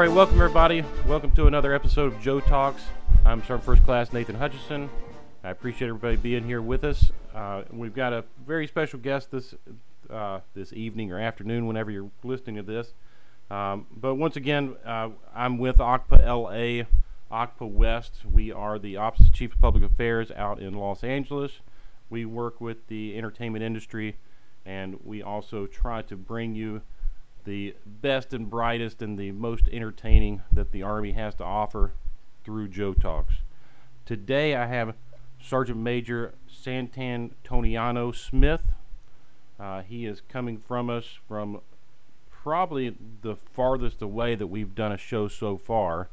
right, welcome everybody. Welcome to another episode of Joe Talks. I'm Sergeant First Class Nathan Hutchison. I appreciate everybody being here with us. Uh, we've got a very special guest this uh, this evening or afternoon, whenever you're listening to this. Um, but once again, uh, I'm with OCPA LA, OCPA West. We are the Office of Chief of Public Affairs out in Los Angeles. We work with the entertainment industry, and we also try to bring you the best and brightest and the most entertaining that the Army has to offer through Joe Talks. Today I have Sergeant Major Santan Toniano Smith. Uh, he is coming from us from probably the farthest away that we've done a show so far,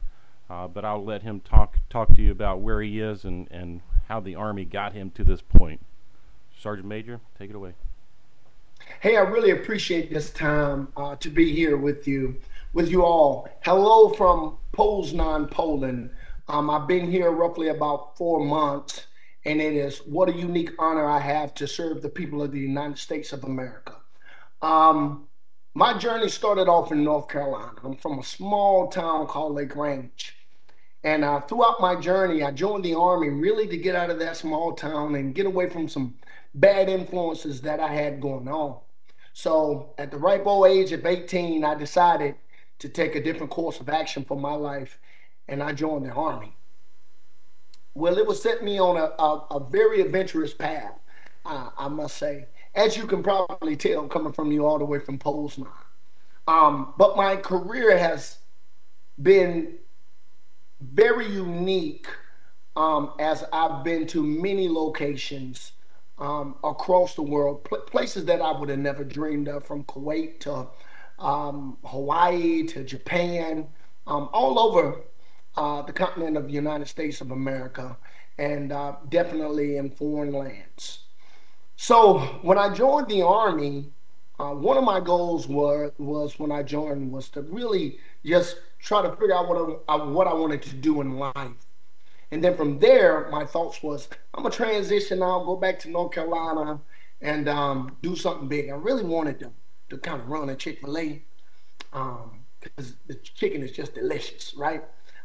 uh, but I'll let him talk talk to you about where he is and, and how the Army got him to this point. Sergeant Major, take it away. Hey, I really appreciate this time uh, to be here with you, with you all. Hello from Poznan, Poland. Um, I've been here roughly about four months, and it is what a unique honor I have to serve the people of the United States of America. Um, my journey started off in North Carolina. I'm from a small town called Lake Range. And uh, throughout my journey, I joined the Army really to get out of that small town and get away from some bad influences that I had going on. So at the ripe old age of 18, I decided to take a different course of action for my life, and I joined the Army. Well, it was set me on a, a, a very adventurous path, uh, I must say, as you can probably tell coming from you all the way from Poznan. Um, but my career has been very unique um, as I've been to many locations um, across the world, pl- places that I would have never dreamed of, from Kuwait to um, Hawaii to Japan, um, all over uh, the continent of the United States of America, and uh, definitely in foreign lands. So when I joined the Army, uh, one of my goals was was when I joined was to really just try to figure out what I, what I wanted to do in life. And then from there, my thoughts was, I'm gonna transition now, go back to North Carolina, and um, do something big. I really wanted to to kind of run a Chick Fil A, because um, the chicken is just delicious, right?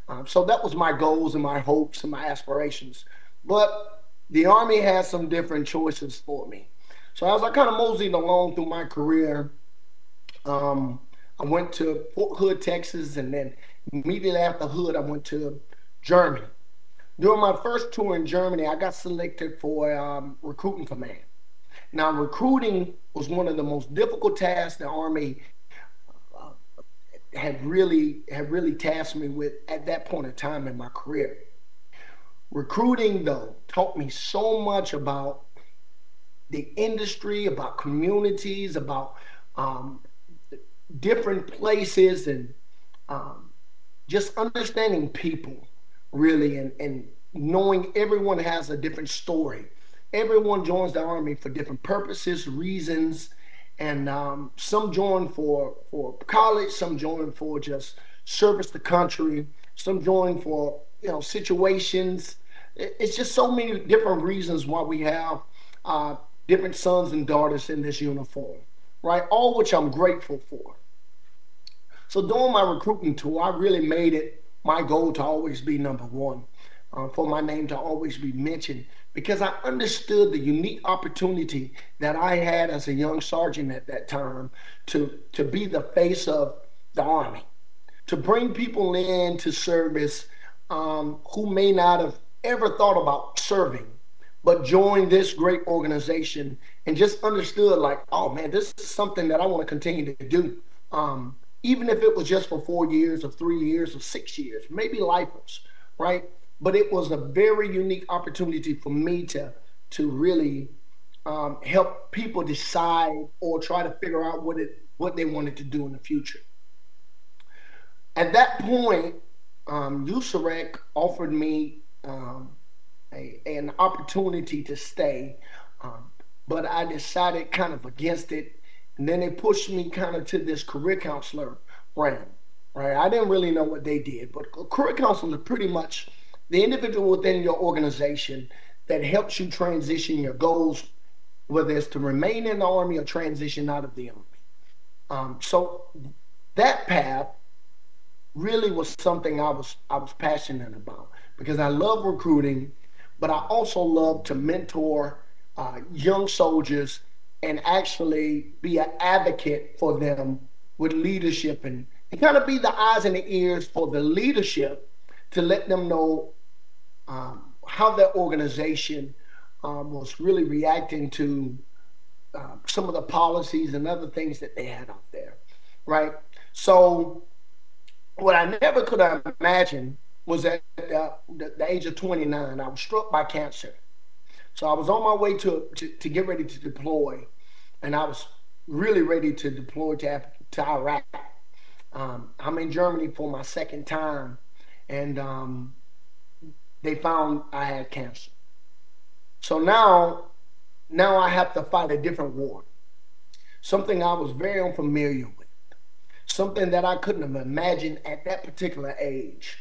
Um, so that was my goals and my hopes and my aspirations. But the Army had some different choices for me. So as I kind of moseyed along through my career, um, I went to Fort Hood, Texas, and then immediately after Hood, I went to Germany. During my first tour in Germany, I got selected for um, recruiting command. Now, recruiting was one of the most difficult tasks the Army uh, had really had really tasked me with at that point in time in my career. Recruiting, though, taught me so much about the industry, about communities, about um, different places, and um, just understanding people really, and, and knowing everyone has a different story. Everyone joins the army for different purposes, reasons, and um, some join for for college, some join for just service the country, some join for you know situations. It's just so many different reasons why we have uh, different sons and daughters in this uniform, right? All which I'm grateful for. So during my recruiting tour, I really made it my goal to always be number one, uh, for my name to always be mentioned, because I understood the unique opportunity that I had as a young sergeant at that time to, to be the face of the Army, to bring people in to service um, who may not have ever thought about serving, but joined this great organization and just understood, like, oh man, this is something that I want to continue to do. Um, even if it was just for four years or three years or six years, maybe lifers, right? But it was a very unique opportunity for me to to really um, help people decide or try to figure out what it what they wanted to do in the future. At that point, um, USAREC offered me um, a, an opportunity to stay, um, but I decided kind of against it and then they pushed me kind of to this career counselor brand, right? I didn't really know what they did, but a career counselor is pretty much the individual within your organization that helps you transition your goals, whether it's to remain in the army or transition out of the army. Um, so that path really was something I was I was passionate about because I love recruiting, but I also love to mentor uh, young soldiers and actually be an advocate for them with leadership and, and kind of be the eyes and the ears for the leadership to let them know um, how their organization um, was really reacting to uh, some of the policies and other things that they had out there, right? So, what I never could have imagined was at uh, the, the, age of 29, I was struck by cancer. So I was on my way to, to, to get ready to deploy, and I was really ready to deploy to, to Iraq. Um, I'm in Germany for my second time, and um, they found I had cancer. So now, now I have to fight a different war, something I was very unfamiliar with, something that I couldn't have imagined at that particular age,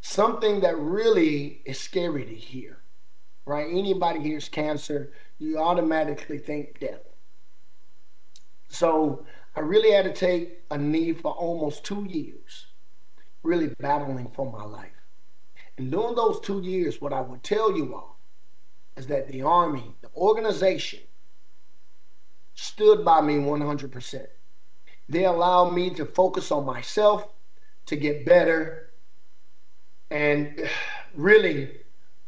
something that really is scary to hear. Right? Anybody hears cancer, you automatically think death. So I really had to take a knee for almost two years, really battling for my life. And during those two years, what I would tell you all is that the Army, the organization, stood by me 100%. They allowed me to focus on myself, to get better, and really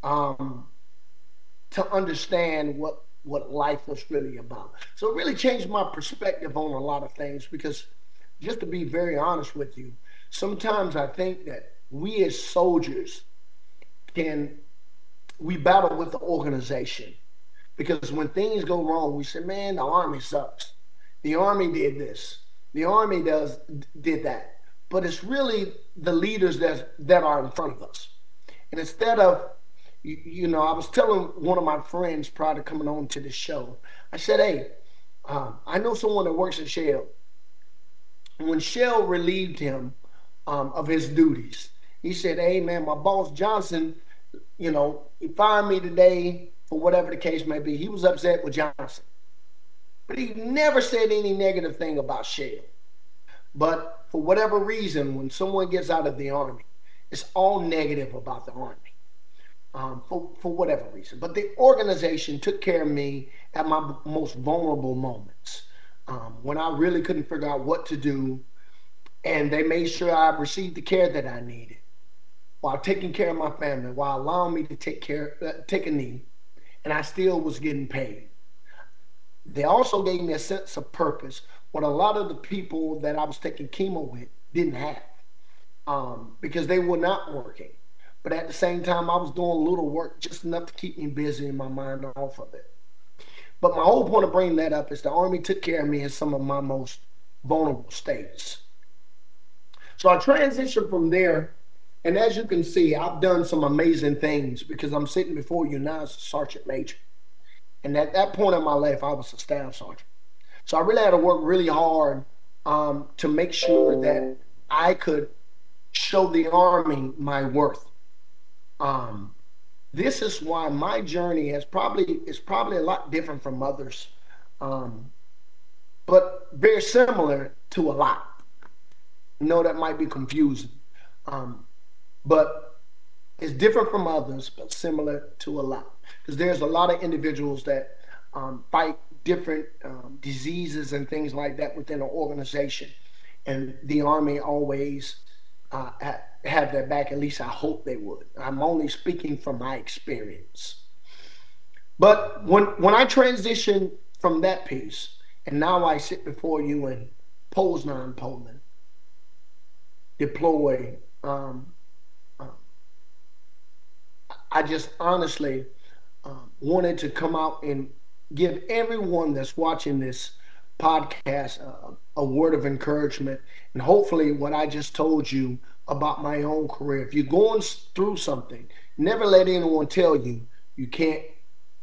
um, to understand what what life was really about. So it really changed my perspective on a lot of things because just to be very honest with you, sometimes I think that we as soldiers can we battle with the organization because when things go wrong, we say, "Man, the army sucks. The army did this. The army does did that." But it's really the leaders that that are in front of us, and instead of you, you know, I was telling one of my friends prior to coming on to the show, I said, "Hey, um, I know someone that works at Shell. When Shell relieved him um, of his duties, he said, "Hey, man, my boss Johnson." you know, he fired me today for whatever the case may be. He was upset with Johnson. But he never said any negative thing about Shell. But for whatever reason, when someone gets out of the Army, it's all negative about the Army. Um, for, for whatever reason. But the organization took care of me at my most vulnerable moments um, when I really couldn't figure out what to do. And they made sure I received the care that I needed while taking care of my family, while allowing me to take care, uh, take a knee, and I still was getting paid. They also gave me a sense of purpose, what a lot of the people that I was taking chemo with didn't have, um, because they were not working. But at the same time, I was doing a little work, just enough to keep me busy and my mind off of it. But my whole point of bringing that up is the Army took care of me in some of my most vulnerable states. So I transitioned from there and as you can see, I've done some amazing things because I'm sitting before you now as a sergeant major. And at that point in my life, I was a staff sergeant. So I really had to work really hard um, to make sure that I could show the Army my worth. Um, this is why my journey has probably is probably a lot different from others, um, but very similar to a lot. I know that might be confusing. Um, but it's different from others, but similar to a lot. Because there's a lot of individuals that um, fight different um, diseases and things like that within an organization. And the Army always uh, have their back. At least I hope they would. I'm only speaking from my experience. But when when I transition from that piece, and now I sit before you in Poznan, Poland, deploy um, I just honestly um, wanted to come out and give everyone that's watching this podcast a word of encouragement. And hopefully, what I just told you about my own career. If you're going through something, never let anyone tell you you can't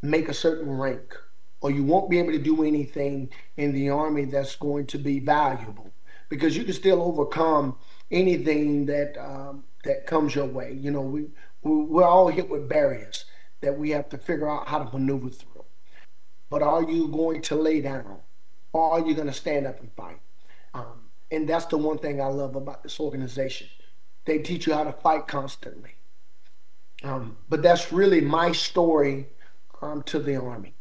make a certain rank or you won't be able to do anything in the army that's going to be valuable because you can still overcome anything that um, that comes your way. You know, we we're all hit with barriers that we have to figure out how to maneuver through. But are you going to lay down or are you going to stand up and fight? Um, and that's the one thing I love about this organization. They teach you how to fight constantly. Um, but that's really my story um, to the Army,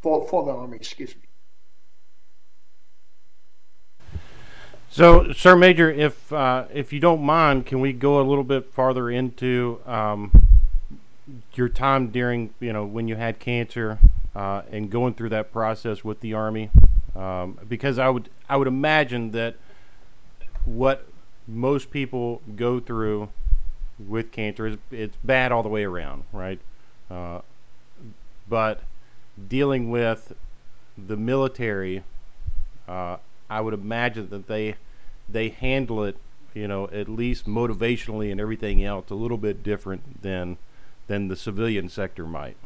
for, for the Army, excuse me. So, Sir Major, if uh, if you don't mind, can we go a little bit farther into um, your time during you know when you had cancer uh, and going through that process with the Army? Um, because I would I would imagine that what most people go through with cancer is it's bad all the way around, right? Uh, but dealing with the military, uh, I would imagine that they they handle it, you know, at least motivationally and everything else a little bit different than than the civilian sector might,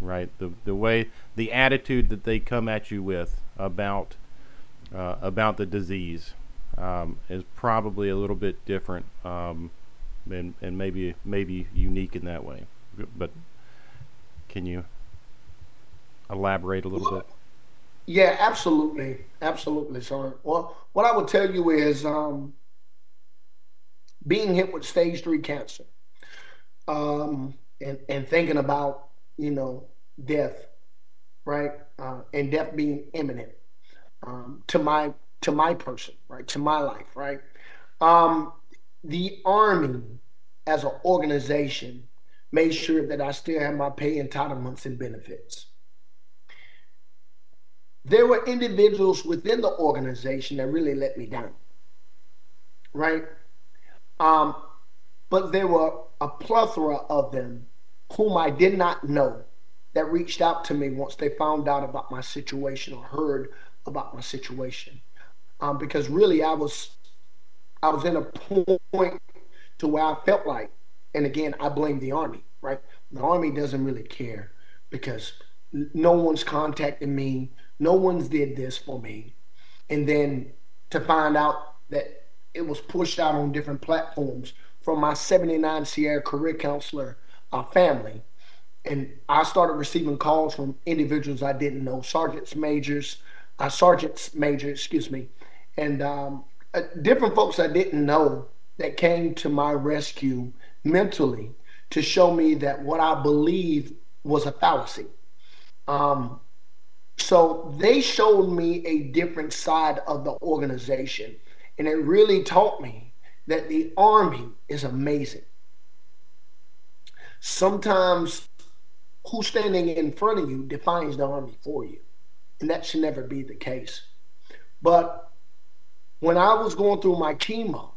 right? The the way the attitude that they come at you with about uh, about the disease um, is probably a little bit different um, and and maybe maybe unique in that way. But can you elaborate a little bit? Yeah, absolutely, absolutely, sir. Well, what I would tell you is, um, being hit with stage three cancer, um, and and thinking about you know death, right, uh, and death being imminent um, to my to my person, right, to my life, right. Um, the army, as an organization, made sure that I still had my pay entitlements and benefits there were individuals within the organization that really let me down. Right? Um, but there were a plethora of them whom I did not know that reached out to me once they found out about my situation or heard about my situation. Um, because really I was I was in a point to where I felt like, and again, I blame the army, right? The army doesn't really care because no one's contacted me no one's did this for me. And then to find out that it was pushed out on different platforms from my 79 Sierra career counselor uh, family. And I started receiving calls from individuals I didn't know, sergeants, majors, uh, sergeants, major, excuse me, and um, uh, different folks I didn't know that came to my rescue mentally to show me that what I believed was a fallacy. Um, so they showed me a different side of the organization. And it really taught me that the Army is amazing. Sometimes who's standing in front of you defines the Army for you. And that should never be the case. But when I was going through my chemo,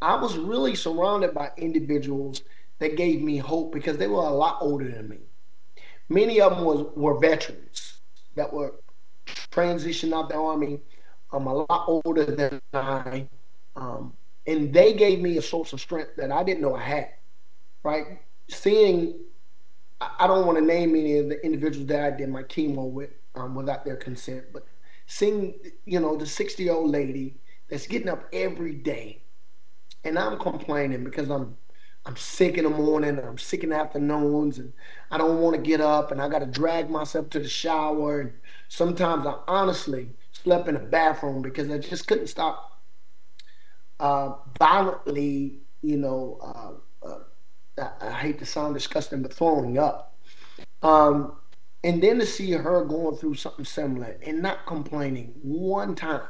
I was really surrounded by individuals that gave me hope because they were a lot older than me. Many of them was, were veterans that were transitioned out the army, um, a lot older than I, um, and they gave me a source of strength that I didn't know I had. Right, seeing, I don't want to name any of the individuals that I did my chemo with um, without their consent, but seeing, you know, the sixty-year-old lady that's getting up every day, and I'm complaining because I'm I'm sick in the morning and I'm sick in the afternoons and I don't want to get up and I got to drag myself to the shower. And sometimes I honestly slept in the bathroom because I just couldn't stop uh, violently, you know, uh, uh, I, I, hate to sound disgusting, but throwing up. Um, and then to see her going through something similar and not complaining one time,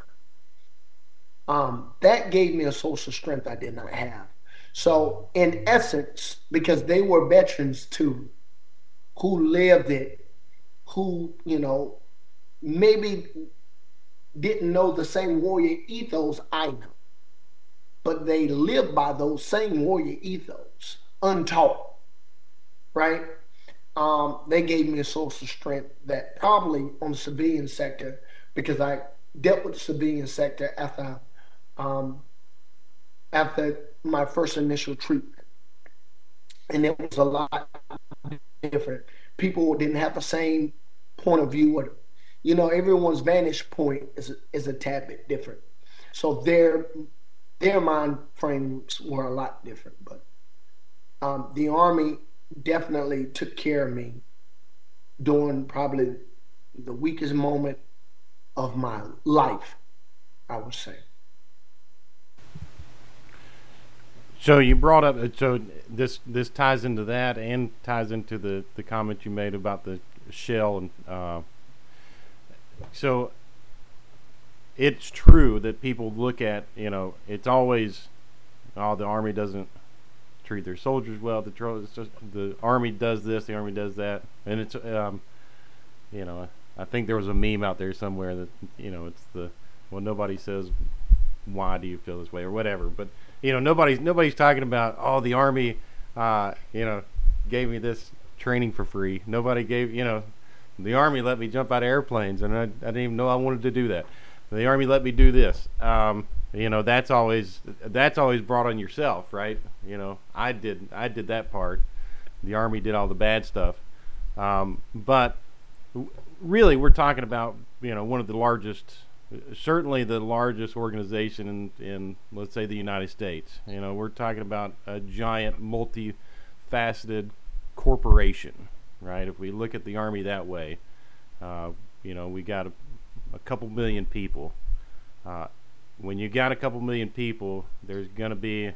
um, that gave me a of strength I did not have. So, in essence, because they were veterans too, who lived it, who, you know, maybe didn't know the same warrior ethos I know, but they lived by those same warrior ethos, untaught, right? Um, they gave me a of strength that probably on the civilian sector, because I dealt with the civilian sector after um, after my first initial treatment. And it was a lot different. People didn't have the same point of view. Or, you know, everyone's vantage point is, is a tad bit different. So their their mind frames were a lot different. But um, the Army definitely took care of me during probably the weakest moment of my life, I would say. So you brought up so this this ties into that and ties into the the comment you made about the shell and uh, so it's true that people look at you know it's always oh the army doesn't treat their soldiers well the just, the army does this the army does that. And it's um, you know I think there was a meme out there somewhere that you know it's the well nobody says why do you feel this way? or whatever. But you know nobody's nobody's talking about oh the army uh, you know gave me this training for free. Nobody gave you know the army let me jump out of airplanes and I, I didn't even know I wanted to do that. The army let me do this. Um, you know that's always that's always brought on yourself right? You know I did I did that part. The army did all the bad stuff. Um, but really we're talking about you know one of the largest certainly the largest organization in, in let's say the United States. You know, we're talking about a giant multi-faceted corporation, right? If we look at the army that way, uh, you know, we got a, a couple million people. Uh, when you got a couple million people, there's going to be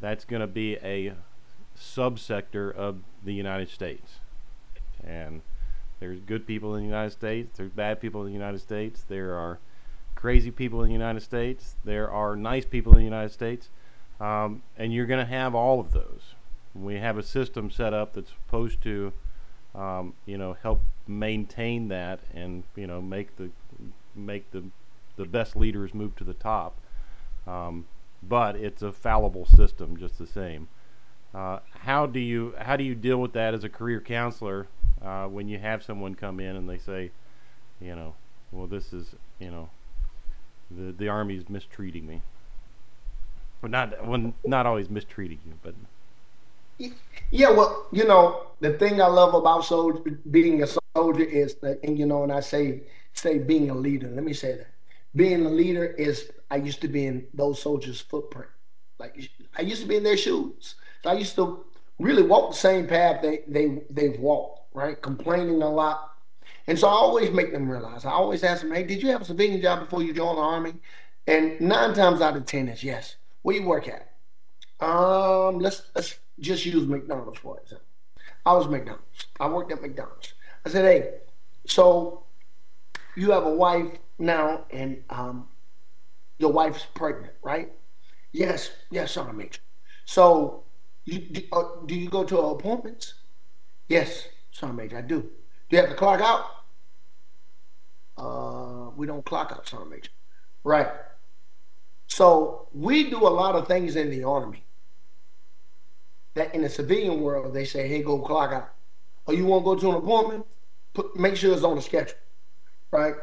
that's going to be a subsector of the United States, and there's good people in the United States. There's bad people in the United States. There are crazy people in the United States. There are nice people in the United States. Um, and you're going to have all of those. We have a system set up that's supposed to, um, you know, help maintain that and you know make the make the the best leaders move to the top. Um, but it's a fallible system just the same. Uh, how do you how do you deal with that as a career counselor uh, when you have someone come in and they say, you know, well this is you know the the army's mistreating me. Well, not well, not always mistreating you, but yeah. Well, you know, the thing I love about soldier being a soldier is that, and you know, and I say say being a leader. Let me say that being a leader is I used to be in those soldiers' footprint. Like I used to be in their shoes. So I used to really walk the same path they they they've walked, right? Complaining a lot, and so I always make them realize. I always ask them, hey, did you have a civilian job before you joined the army? And nine times out of ten is yes. Where you work at? Um, let's let's just use McDonald's for example. I was McDonald's. I worked at McDonald's. I said, hey, so you have a wife now, and um, your wife's pregnant, right? Yes, yes, Sergeant Major. So, you, do, uh, do you go to appointments? Yes, Sergeant Major, I do. Do you have to clock out? Uh, we don't clock out sergeant major. Right. So we do a lot of things in the army that in the civilian world they say, hey, go clock out. Or you want to go to an appointment? Put, make sure it's on the schedule. Right.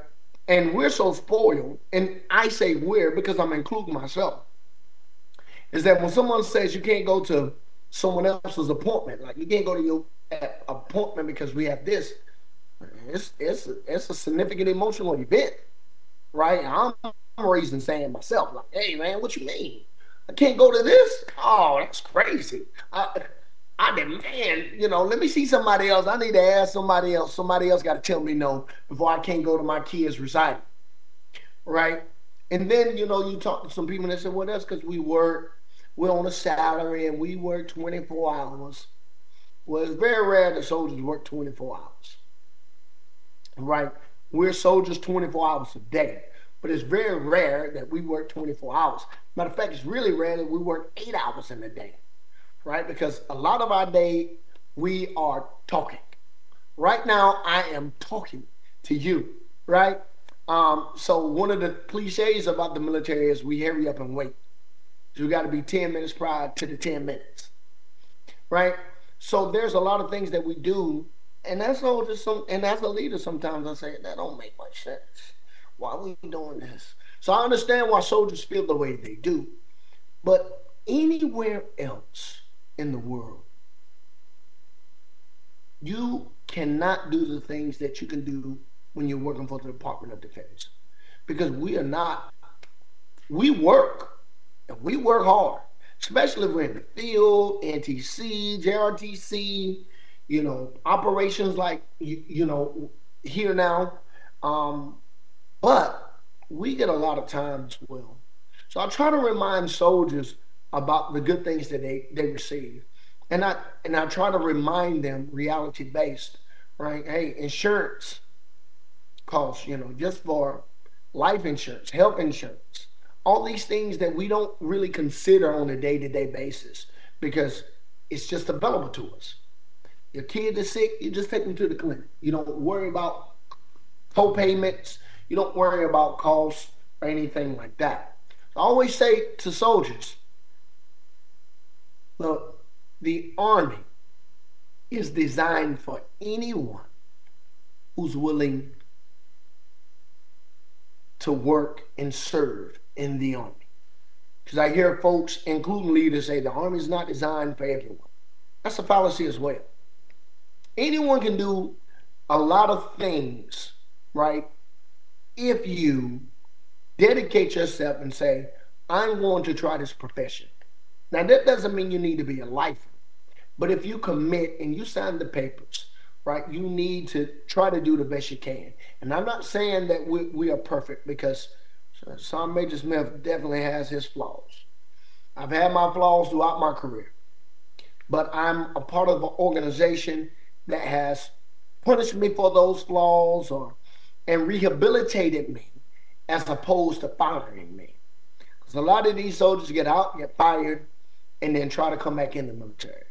And we're so spoiled, and I say we're because I'm including myself, is that when someone says you can't go to someone else's appointment, like you can't go to your appointment because we have this, it's it's it's a significant emotional event, right? I'm, raising saying myself like, hey man, what you mean? I can't go to this? Oh, that's crazy. I I demand, you know, let me see somebody else. I need to ask somebody else. Somebody else got to tell me no before I can't go to my kids' recital, right? And then you know you talk to some people and they say, well, that's because we work, we're on a salary and we work 24 hours. Well, it's very rare that soldiers work 24 hours right? We're soldiers 24 hours a day, but it's very rare that we work 24 hours. Matter of fact, it's really rare that we work eight hours in a day, right? Because a lot of our day we are talking. Right now, I am talking to you, right? Um, so one of the cliches about the military is we hurry up and wait. So got to be 10 minutes prior to the 10 minutes, right? So there's a lot of things that we do and that's all just some and as a leader sometimes I say that don't make much sense. Why are we doing this? So I understand why soldiers feel the way they do. But anywhere else in the world, you cannot do the things that you can do when you're working for the Department of Defense. Because we are not, we work, and we work hard, especially if we're in the field, NTC, JRTC, you know, operations like you, you know here now. Um, but we get a lot of times, well. So I try to remind soldiers about the good things that they, they receive. And I and I try to remind them reality based, right? Hey, insurance costs, you know, just for life insurance, health insurance, all these things that we don't really consider on a day to day basis because it's just available to us. Your kid is sick, you just take them to the clinic. You don't worry about co-payments. You don't worry about costs or anything like that. I always say to soldiers, look, the Army is designed for anyone who's willing to work and serve in the Army. Because I hear folks, including leaders, say the Army is not designed for everyone. That's a fallacy as well. Anyone can do a lot of things, right? If you dedicate yourself and say, I'm going to try this profession. Now, that doesn't mean you need to be a lifer, but if you commit and you sign the papers, right, you need to try to do the best you can. And I'm not saying that we, we are perfect because Sergeant Major Smith definitely has his flaws. I've had my flaws throughout my career, but I'm a part of an organization that has punished me for those flaws or and rehabilitated me as opposed to firing me. Because a lot of these soldiers get out, get fired, and then try to come back in the military.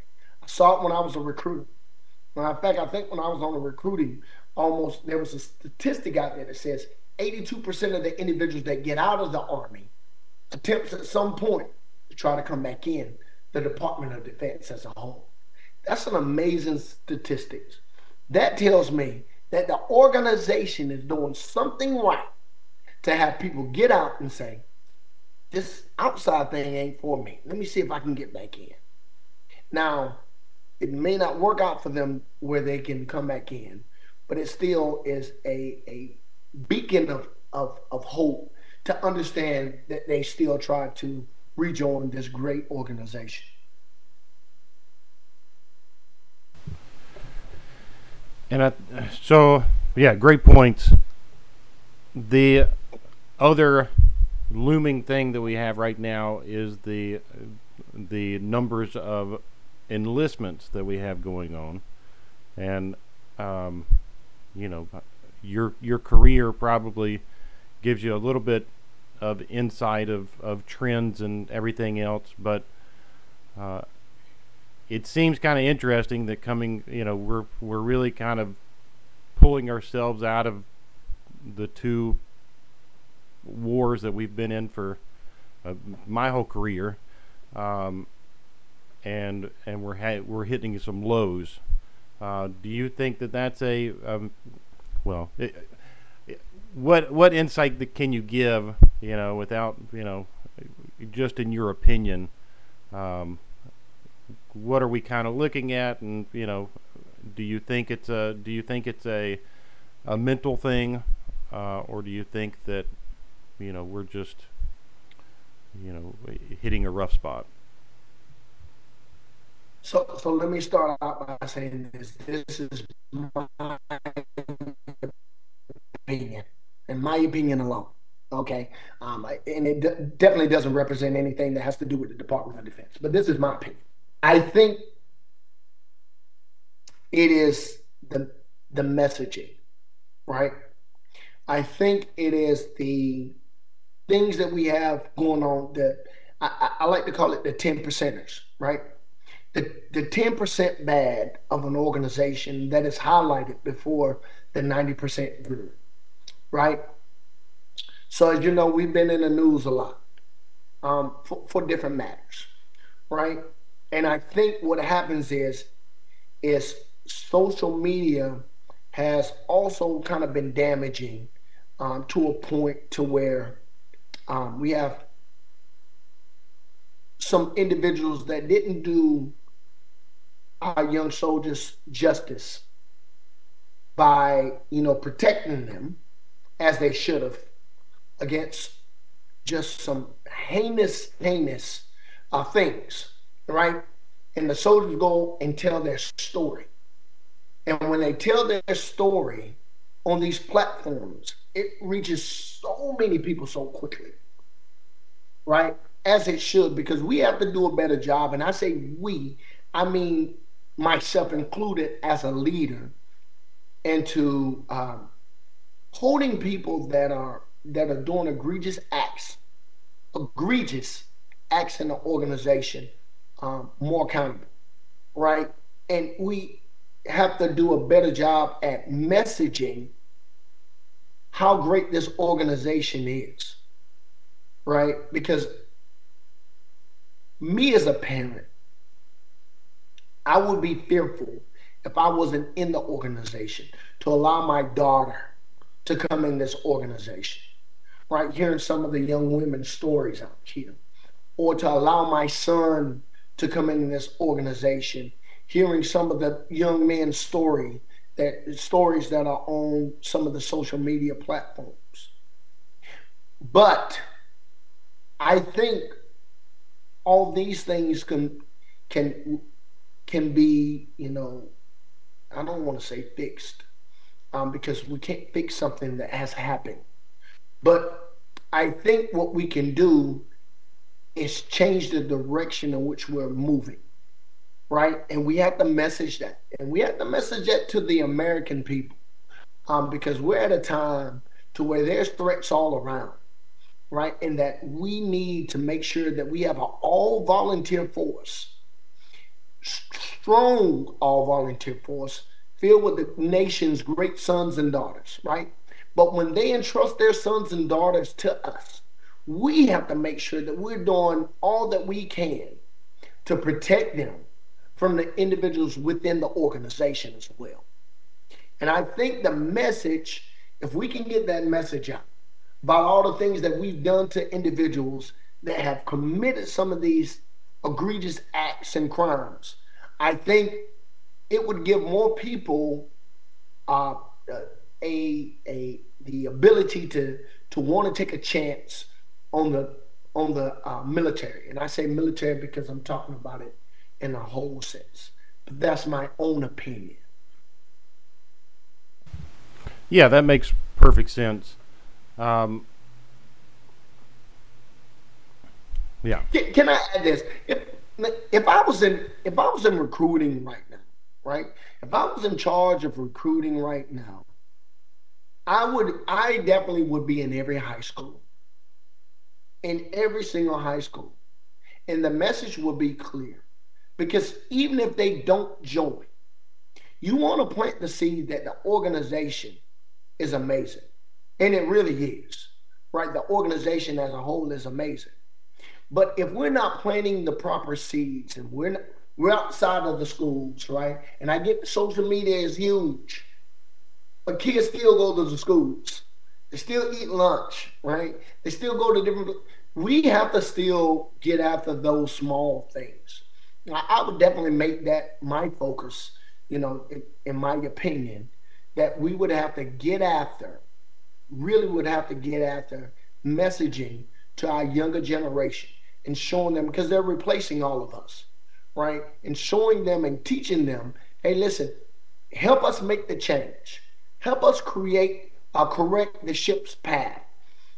I saw it when I was a recruiter. In fact, I think when I was on the recruiting, almost there was a statistic out there that says 82% of the individuals that get out of the army attempts at some point to try to come back in the Department of Defense as a whole. That's an amazing statistics. That tells me that the organization is doing something right to have people get out and say, this outside thing ain't for me. Let me see if I can get back in. Now, it may not work out for them where they can come back in, but it still is a, a beacon of, of, of hope to understand that they still try to rejoin this great organization. And I, so, yeah, great points. The other looming thing that we have right now is the the numbers of enlistments that we have going on, and um, you know, your your career probably gives you a little bit of insight of, of trends and everything else, but uh, it seems kind of interesting that coming, you know, we're we're really kind of pulling ourselves out of the two wars that we've been in for uh, my whole career, um, and and we're ha- we're hitting some lows. Uh, do you think that that's a um, well? It, what what insight that can you give? You know, without you know, just in your opinion, um, what are we kind of looking at, and you know, do you think it's a do you think it's a a mental thing, uh, or do you think that you know we're just you know hitting a rough spot? So, so let me start out by saying this. This is my opinion, in my opinion alone. Okay, um, and it d- definitely doesn't represent anything that has to do with the Department of Defense. But this is my opinion. I think it is the the messaging, right? I think it is the things that we have going on that I, I like to call it the 10 percenters, right? The the 10% bad of an organization that is highlighted before the 90% good, right? So as you know, we've been in the news a lot um, for, for different matters, right? And I think what happens is, is social media has also kind of been damaging um, to a point to where um, we have some individuals that didn't do our young soldiers justice by you know protecting them as they should have against just some heinous heinous uh, things right? And the soldiers go and tell their story. And when they tell their story on these platforms, it reaches so many people so quickly, right? as it should because we have to do a better job. And I say we, I mean myself included as a leader, into um, holding people that are that are doing egregious acts, egregious acts in the organization, um, more accountable, right? And we have to do a better job at messaging how great this organization is, right? Because me as a parent, I would be fearful if I wasn't in the organization to allow my daughter to come in this organization, right? Hearing some of the young women's stories out here, or to allow my son to come in this organization, hearing some of the young men's story that stories that are on some of the social media platforms. But I think all these things can can can be, you know, I don't want to say fixed, um, because we can't fix something that has happened. But I think what we can do is change the direction in which we're moving, right? And we have to message that, and we have to message that to the American people, um, because we're at a time to where there's threats all around, right? And that we need to make sure that we have an all volunteer force strong all volunteer force filled with the nation's great sons and daughters, right? But when they entrust their sons and daughters to us, we have to make sure that we're doing all that we can to protect them from the individuals within the organization as well. And I think the message, if we can get that message out about all the things that we've done to individuals that have committed some of these egregious acts and crimes, I think it would give more people uh, a a the ability to to want to take a chance on the on the uh, military, and I say military because I'm talking about it in a whole sense. But that's my own opinion. Yeah, that makes perfect sense. Um, yeah. Can, can, I add this? If if I was in if I was in recruiting right now, right? If I was in charge of recruiting right now, I would I definitely would be in every high school. In every single high school. And the message will be clear. Because even if they don't join, you want to plant the seed that the organization is amazing. And it really is. Right? The organization as a whole is amazing. But if we're not planting the proper seeds and we're not, we're outside of the schools, right? And I get social media is huge, but kids still go to the schools. They still eat lunch, right? They still go to different. We have to still get after those small things. I would definitely make that my focus. You know, in, in my opinion, that we would have to get after, really would have to get after messaging to our younger generation and showing them because they're replacing all of us, right? And showing them and teaching them, hey, listen, help us make the change. Help us create uh, correct the ship's path,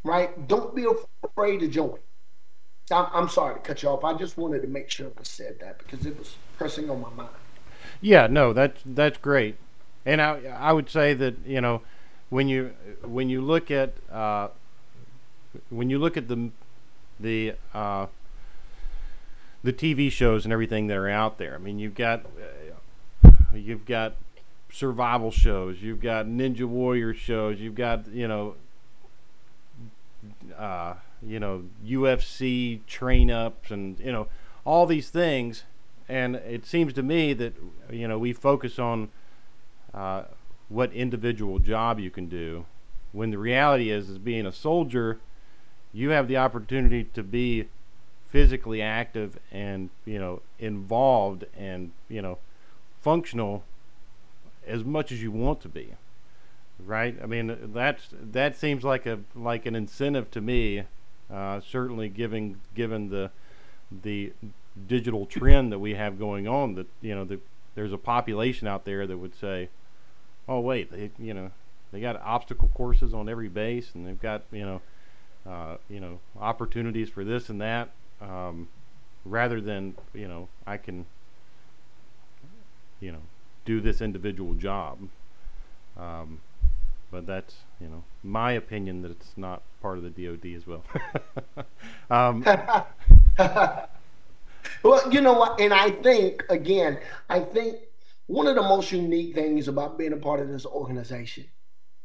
right? Don't be afraid to join. I'm, I'm sorry to cut you off. I just wanted to make sure I said that because it was pressing on my mind. Yeah, no, that's that's great, and I I would say that you know when you when you look at uh, when you look at the the uh, the TV shows and everything that are out there. I mean, you've got uh, you've got survival shows, you've got ninja warrior shows, you've got you know uh, you know UFC train ups and you know all these things. And it seems to me that you know we focus on uh, what individual job you can do, when the reality is, is being a soldier, you have the opportunity to be physically active and you know involved and you know functional as much as you want to be right? I mean that's that seems like a like an incentive to me uh, certainly given given the the digital trend that we have going on that you know the, there's a population out there that would say oh wait they you know they got obstacle courses on every base and they've got you know uh, you know opportunities for this and that um, rather than you know I can you know do this individual job. Um, but that's you know my opinion that it's not part of the DoD as well. um, well, you know what, and I think again, I think one of the most unique things about being a part of this organization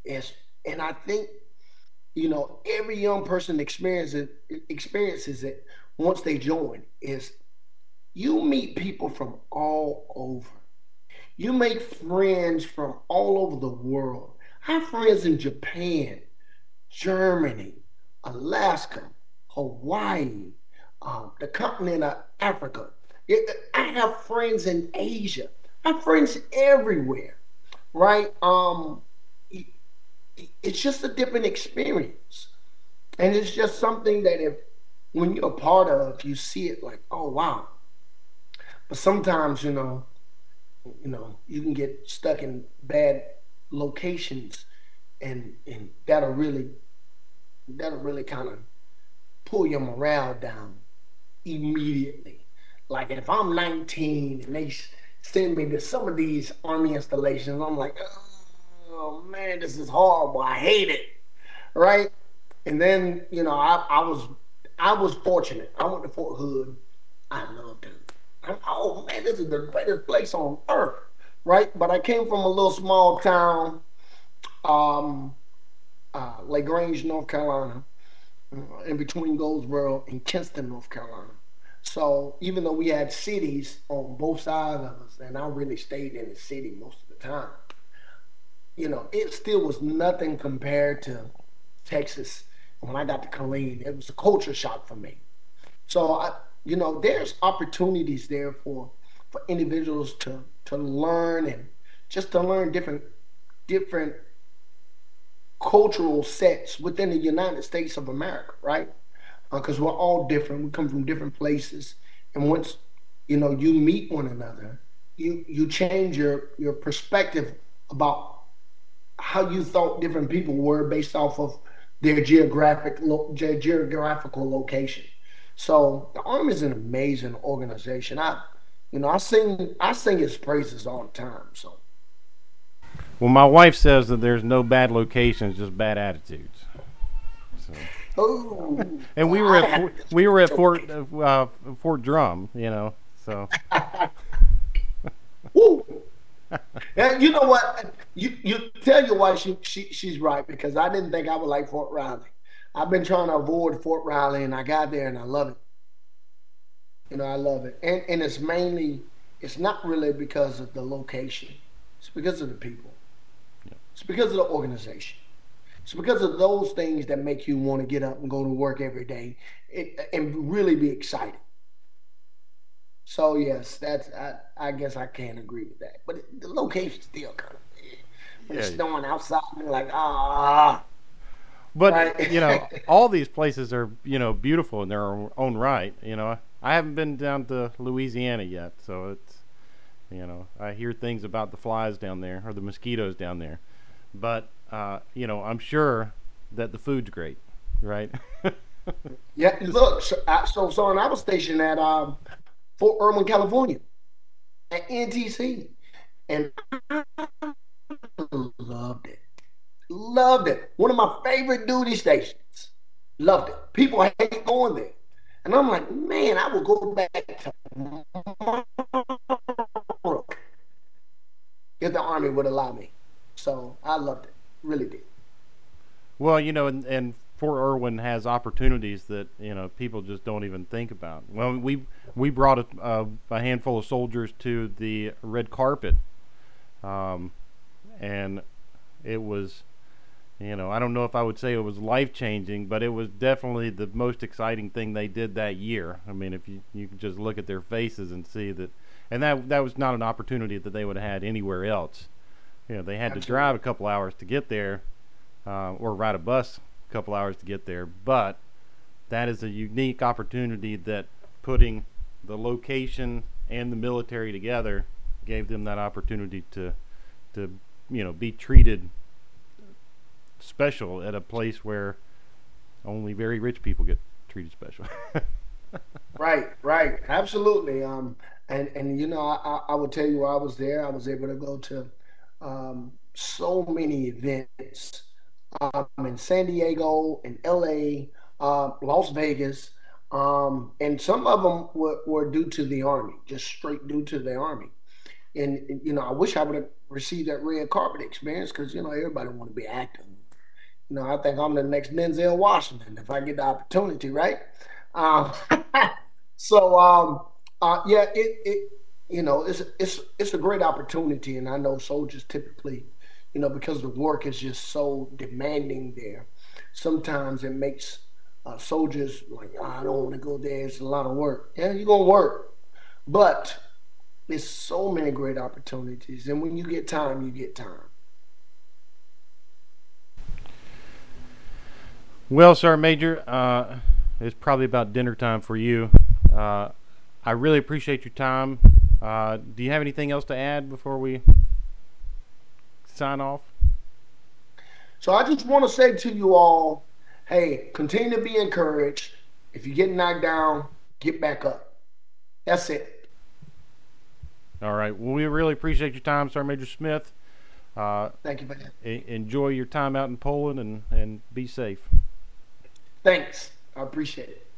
is, and I think you know every young person experiences experiences it once they join is you meet people from all over. You make friends from all over the world. I have friends in Japan, Germany, Alaska, Hawaii, um, the continent of Africa. I have friends in Asia. I have friends everywhere, right? Um, it's just a different experience, and it's just something that if when you're a part of, you see it like, oh wow. But sometimes, you know, you know, you can get stuck in bad locations, and and that'll really that'll really kind of pull your morale down immediately. Like if I'm 19 and they send me to some of these army installations, I'm like, oh man, this is horrible. I hate it, right? And then you know, I, I was I was fortunate. I went to Fort Hood. I loved it. I'm, oh man, this is the greatest place on earth, right? But I came from a little small town, um, uh, LaGrange, North Carolina, uh, in between Goldsboro and Kinston, North Carolina. So even though we had cities on both sides of us, and I really stayed in the city most of the time, you know, it still was nothing compared to Texas when I got to Killeen, it was a culture shock for me. So I, you know, there's opportunities there for for individuals to to learn and just to learn different different cultural sets within the United States of America, right? Because uh, we're all different. We come from different places, and once you know you meet one another, you you change your your perspective about how you thought different people were based off of their geographic lo- geographical location. So the Army is an amazing organization. I, you know, I sing I sing its praises all the time. So. Well, my wife says that there's no bad locations, just bad attitudes. So. Ooh, and we were at we were at Fort uh, Fort Drum, you know. So. Woo. and you know what? You you tell your wife she, she she's right because I didn't think I would like Fort Riley. I've been trying to avoid Fort Riley and I got there and I love it. You know, I love it. And and it's mainly it's not really because of the location. It's because of the people. Yeah. It's because of the organization. It's because of those things that make you want to get up and go to work every day and, and really be excited. So yes, that's I, I guess I can't agree with that. But it, the location still kind of when yeah. it's snowing outside, you're like ah. But right? you know, all these places are you know beautiful in their own right. You know, I haven't been down to Louisiana yet, so it's you know I hear things about the flies down there or the mosquitoes down there, but uh, you know I'm sure that the food's great, right? yeah, look, so, so son, I was stationed at um, Fort Irwin, California, at NTC, and I loved it. Loved it. One of my favorite duty stations. Loved it. People hate going there. And I'm like, man, I will go back tomorrow if the Army would allow me. So I loved it. Really did. Well, you know, and, and Fort Irwin has opportunities that you know people just don't even think about. Well, we we brought a, a, a handful of soldiers to the red carpet, um, and it was, you know, I don't know if I would say it was life changing, but it was definitely the most exciting thing they did that year. I mean, if you you can just look at their faces and see that, and that that was not an opportunity that they would have had anywhere else. You know, they had Absolutely. to drive a couple hours to get there, uh, or ride a bus a couple hours to get there, but that is a unique opportunity that putting the location and the military together gave them that opportunity to to you know be treated special at a place where only very rich people get treated special. right, right, absolutely. Um, and and you know, I, I would tell you, I was there, I was able to go to um, so many events um, in San Diego, in LA, uh, Las Vegas, um, and some of them were, were due to the Army, just straight due to the Army. And you know, I wish I would have received that red carpet experience because you know everybody want to be active. You know, I think I'm the next Denzel Washington if I get the opportunity, right? Uh, so um, uh, yeah, it, it you know it's it's it's a great opportunity, and I know soldiers typically, you know, because the work is just so demanding there. Sometimes it makes uh, soldiers like oh, I don't want to go there. It's a lot of work. Yeah, you're gonna work, but there's so many great opportunities, and when you get time, you get time. Well, Sergeant Major, uh, it's probably about dinner time for you. Uh, I really appreciate your time. Uh, do you have anything else to add before we sign off? So I just want to say to you all, hey, continue to be encouraged. If you get knocked down, get back up. That's it. All right. Well, we really appreciate your time, Sergeant Major Smith. Uh, Thank you, man. enjoy your time out in Poland and, and be safe. Thanks. I appreciate it.